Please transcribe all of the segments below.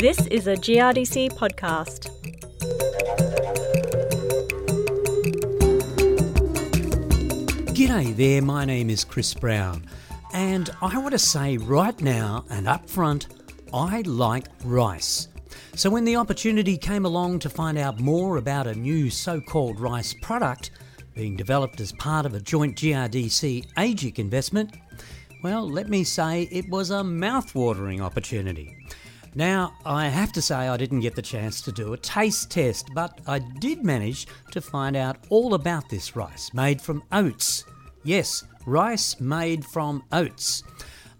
This is a GRDC podcast. G'day there, my name is Chris Brown, and I want to say right now and up front, I like rice. So when the opportunity came along to find out more about a new so called rice product being developed as part of a joint GRDC AEGIC investment, well, let me say it was a mouth-watering opportunity. Now, I have to say I didn't get the chance to do a taste test, but I did manage to find out all about this rice made from oats. Yes, rice made from oats.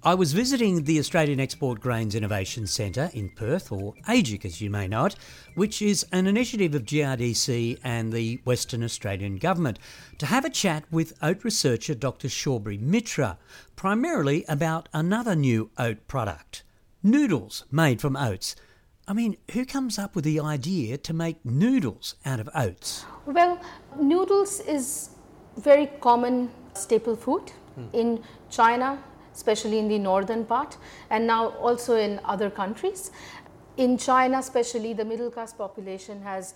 I was visiting the Australian Export Grains Innovation Centre in Perth, or AEGIC as you may know it, which is an initiative of GRDC and the Western Australian Government, to have a chat with oat researcher Dr. Sabori Mitra, primarily about another new oat product noodles made from oats. I mean, who comes up with the idea to make noodles out of oats? Well, noodles is very common staple food hmm. in China, especially in the northern part, and now also in other countries. In China, especially, the middle class population has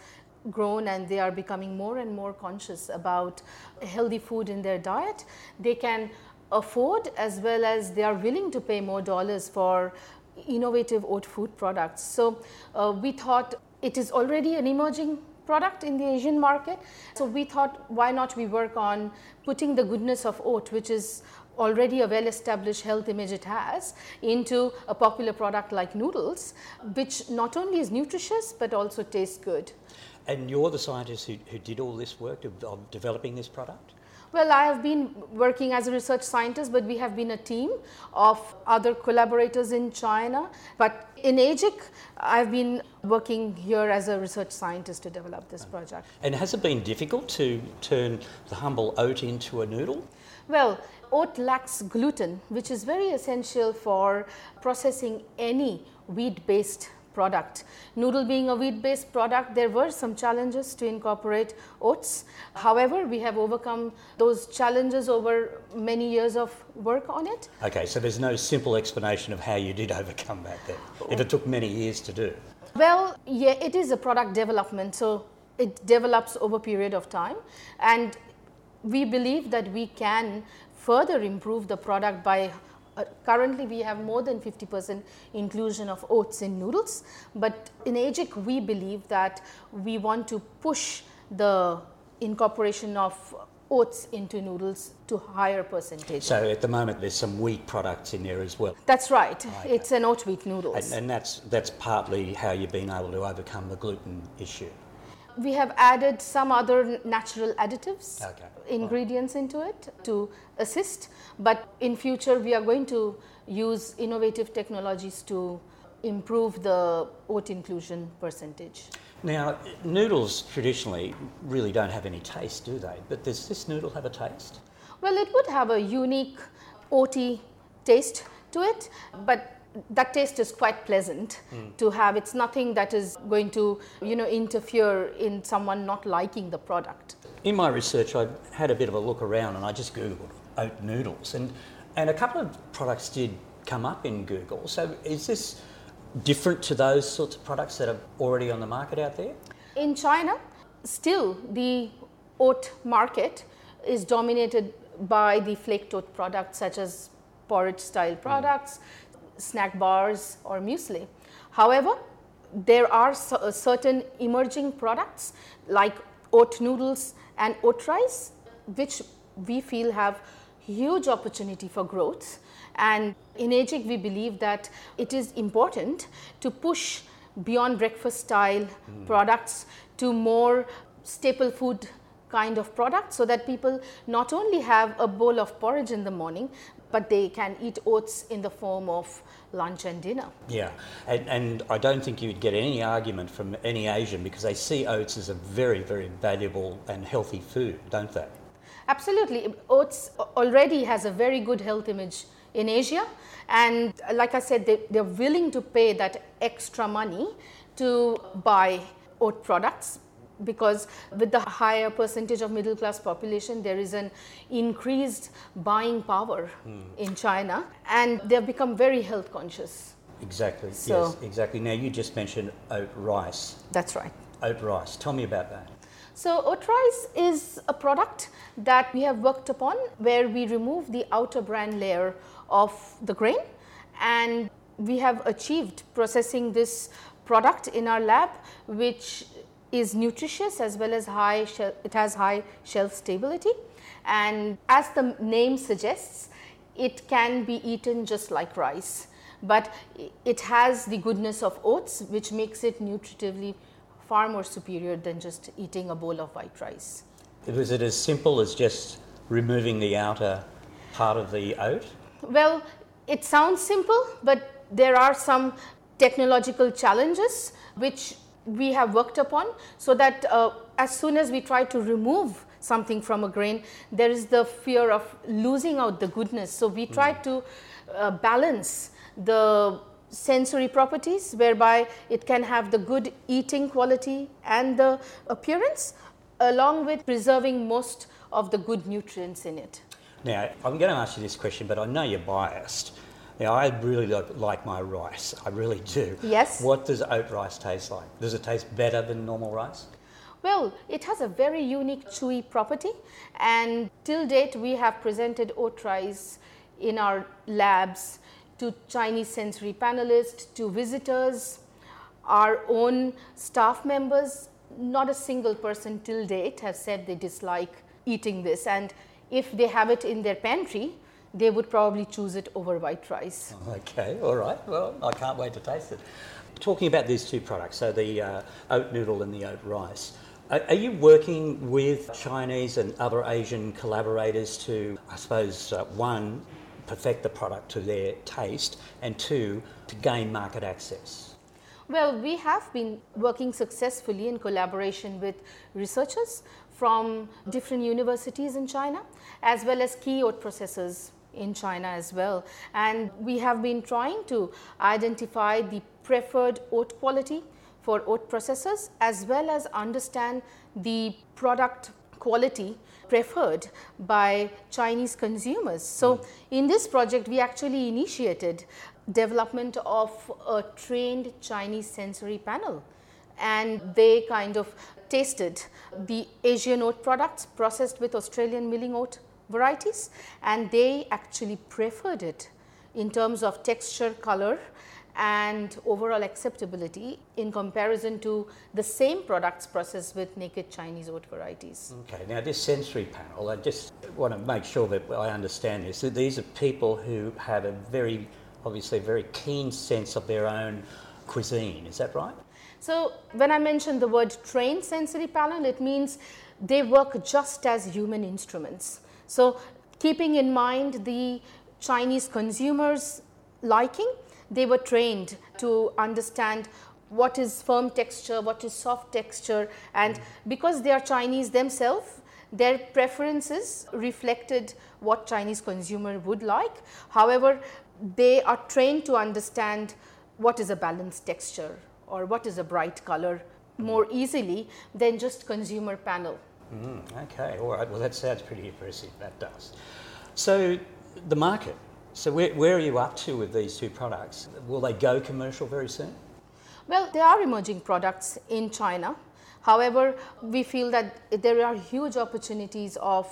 grown and they are becoming more and more conscious about healthy food in their diet. They can afford as well as they are willing to pay more dollars for innovative oat food products. So uh, we thought it is already an emerging product in the Asian market. So we thought why not we work on putting the goodness of oat, which is already a well established health image it has, into a popular product like noodles, which not only is nutritious but also tastes good. And you're the scientist who, who did all this work of, of developing this product? Well, I have been working as a research scientist, but we have been a team of other collaborators in China. But in AEGIC, I've been working here as a research scientist to develop this project. And has it been difficult to turn the humble oat into a noodle? Well, oat lacks gluten, which is very essential for processing any wheat based product. Noodle being a wheat based product, there were some challenges to incorporate oats. However, we have overcome those challenges over many years of work on it. Okay, so there's no simple explanation of how you did overcome that then, if it took many years to do. Well, yeah, it is a product development, so it develops over a period of time. And we believe that we can further improve the product by uh, currently we have more than 50% inclusion of oats in noodles, but in AEGIC we believe that we want to push the incorporation of oats into noodles to higher percentage. So at the moment there's some wheat products in there as well. That's right. It's an oat wheat noodles. And, and that's, that's partly how you've been able to overcome the gluten issue. We have added some other natural additives Okay. ingredients into it to assist but in future we are going to use innovative technologies to improve the oat inclusion percentage Now, noodles traditionally really don't have any taste, do they? But does this noodle have a taste? well it would have a unique oaty taste to it but that taste is quite pleasant hmm. to have it's nothing that is going to you know interfere in someone not liking the product In my research, I had a bit of a look around and I just Googled oat noodles, and, and a couple of products did come up in Google. So is this different to those sorts of products that are already on the market out there? In China, still the oat market is dominated by the flaked oat products such as porridge style hmm. products, snack bars, or muesli. However, there are cer- uh, certain emerging products like oat noodles and oat rice, which we feel have huge opportunity for growth. And in AEGIC, we believe that it is important to push beyond breakfast style products to more staple food kind of products so that people not only have a bowl of porridge in the morning, but they can eat oats in the form of lunch and dinner. Yeah, and, and I don't think you'd get any argument from any Asian because they see oats as a very, very valuable and healthy food, don't they? Absolutely. Oats already has a very good health image in Asia. And like I said, they, they're willing to pay that extra money to buy oat products because with the higher percentage of middle class population there is an increased buying power hmm. in China and they've become very health conscious. Exactly. So- yes, exactly. Now you just mentioned oat rice. That's right. Oat rice. Tell me about that. So oat rice is a product that we have worked upon where we remove the outer bran layer of the grain and we have achieved processing this product in our lab which is nutritious as well as high shel- it has high shelf stability and as the name suggests it can be eaten just like rice but it has the goodness of oats which makes it nutritively far more superior than just eating a bowl of white rice. Was it as simple as just removing the outer part of the oat? Well, it sounds simple, but there are some technological challenges which we have worked upon so that uh, as soon as we try to remove something from a grain, there is the fear of losing out the goodness. So we try to uh, balance the sensory properties whereby it can have the good eating quality and the appearance along with preserving most of the good nutrients in it. Now, I'm going to ask you this question, but I know you're biased. Now, I really like my rice. I really do. Yes. What does oat rice taste like? Does it taste better than normal rice? Well, it has a very unique chewy property, and till date we have presented oat rice in our labs to Chinese sensory panelists, to visitors, our own staff members. Not a single person till date has said they dislike eating this, and if they have it in their pantry, they would probably choose it over white rice. Okay, all right. Well, I can't wait to taste it. Talking about these two products, so the uh, oat noodle and the oat rice, are, are you working with Chinese and other Asian collaborators to, I suppose, uh, one, perfect the product to their taste, and two, to gain market access? Well, we have been working successfully in collaboration with researchers from different universities in China, as well as key oat processors in China as well. And we have been trying to identify the preferred oat quality for oat processors, as well as understand the product quality preferred by Chinese consumers. So, in this project, we actually initiated development of a trained Chinese sensory panel and they kind of tasted the Asian oat products processed with Australian milling oat varieties and they actually preferred it in terms of texture, color and overall acceptability in comparison to the same products processed with naked Chinese oat varieties. Okay, now this sensory panel, I just want to make sure that I understand this. That these are people who have a very, obviously, very keen sense of their own cuisine. Is that right? So, when I mention the word trained sensory panel, it means they work just as human instruments. So, keeping in mind the Chinese consumers' liking, they were trained to understand what is firm texture, what is soft texture, and because they are Chinese themselves, their preferences reflected what Chinese consumer would like. However, they are trained to understand what is a balanced texture or what is a bright color more easily than just consumer panel. Mm, okay, all right. Well, that sounds pretty impressive. That does. So, the market. So, where, where are you up to with these two products? Will they go commercial very soon? Well, there are emerging products in China. However, we feel that there are huge opportunities of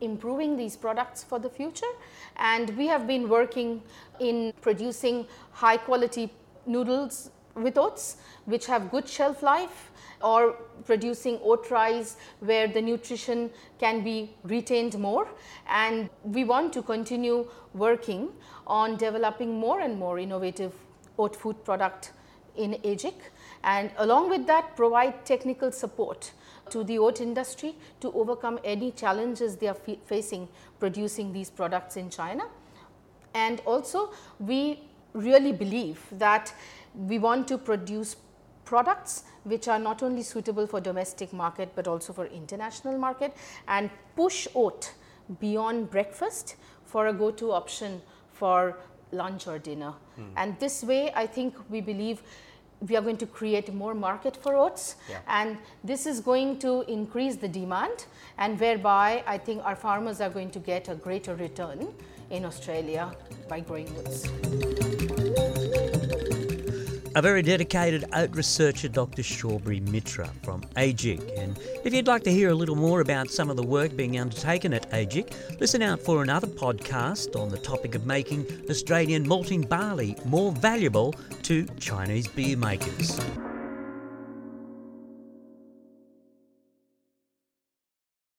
improving these products for the future and we have been working in producing high quality noodles with oats which have good shelf life or producing oat rice where the nutrition can be retained more and we want to continue working on developing more and more innovative oat food product in AEGIC and along with that provide technical support to the oat industry to overcome any challenges they are facing producing these products in China. And also we really believe that we want to produce products which are not only suitable for domestic market but also for international market and push oat beyond breakfast for a go to option for lunch or dinner. Hmm. And this way I think we believe we are going to create more market for oats Yeah. and this is going to increase the demand and whereby I think our farmers are going to get a greater return in Australia by growing oats. A very dedicated oat researcher, Dr. Sabori Mitra from AEGIC. And if you'd like to hear a little more about some of the work being undertaken at AEGIC, listen out for another podcast on the topic of making Australian malting barley more valuable to Chinese beer makers.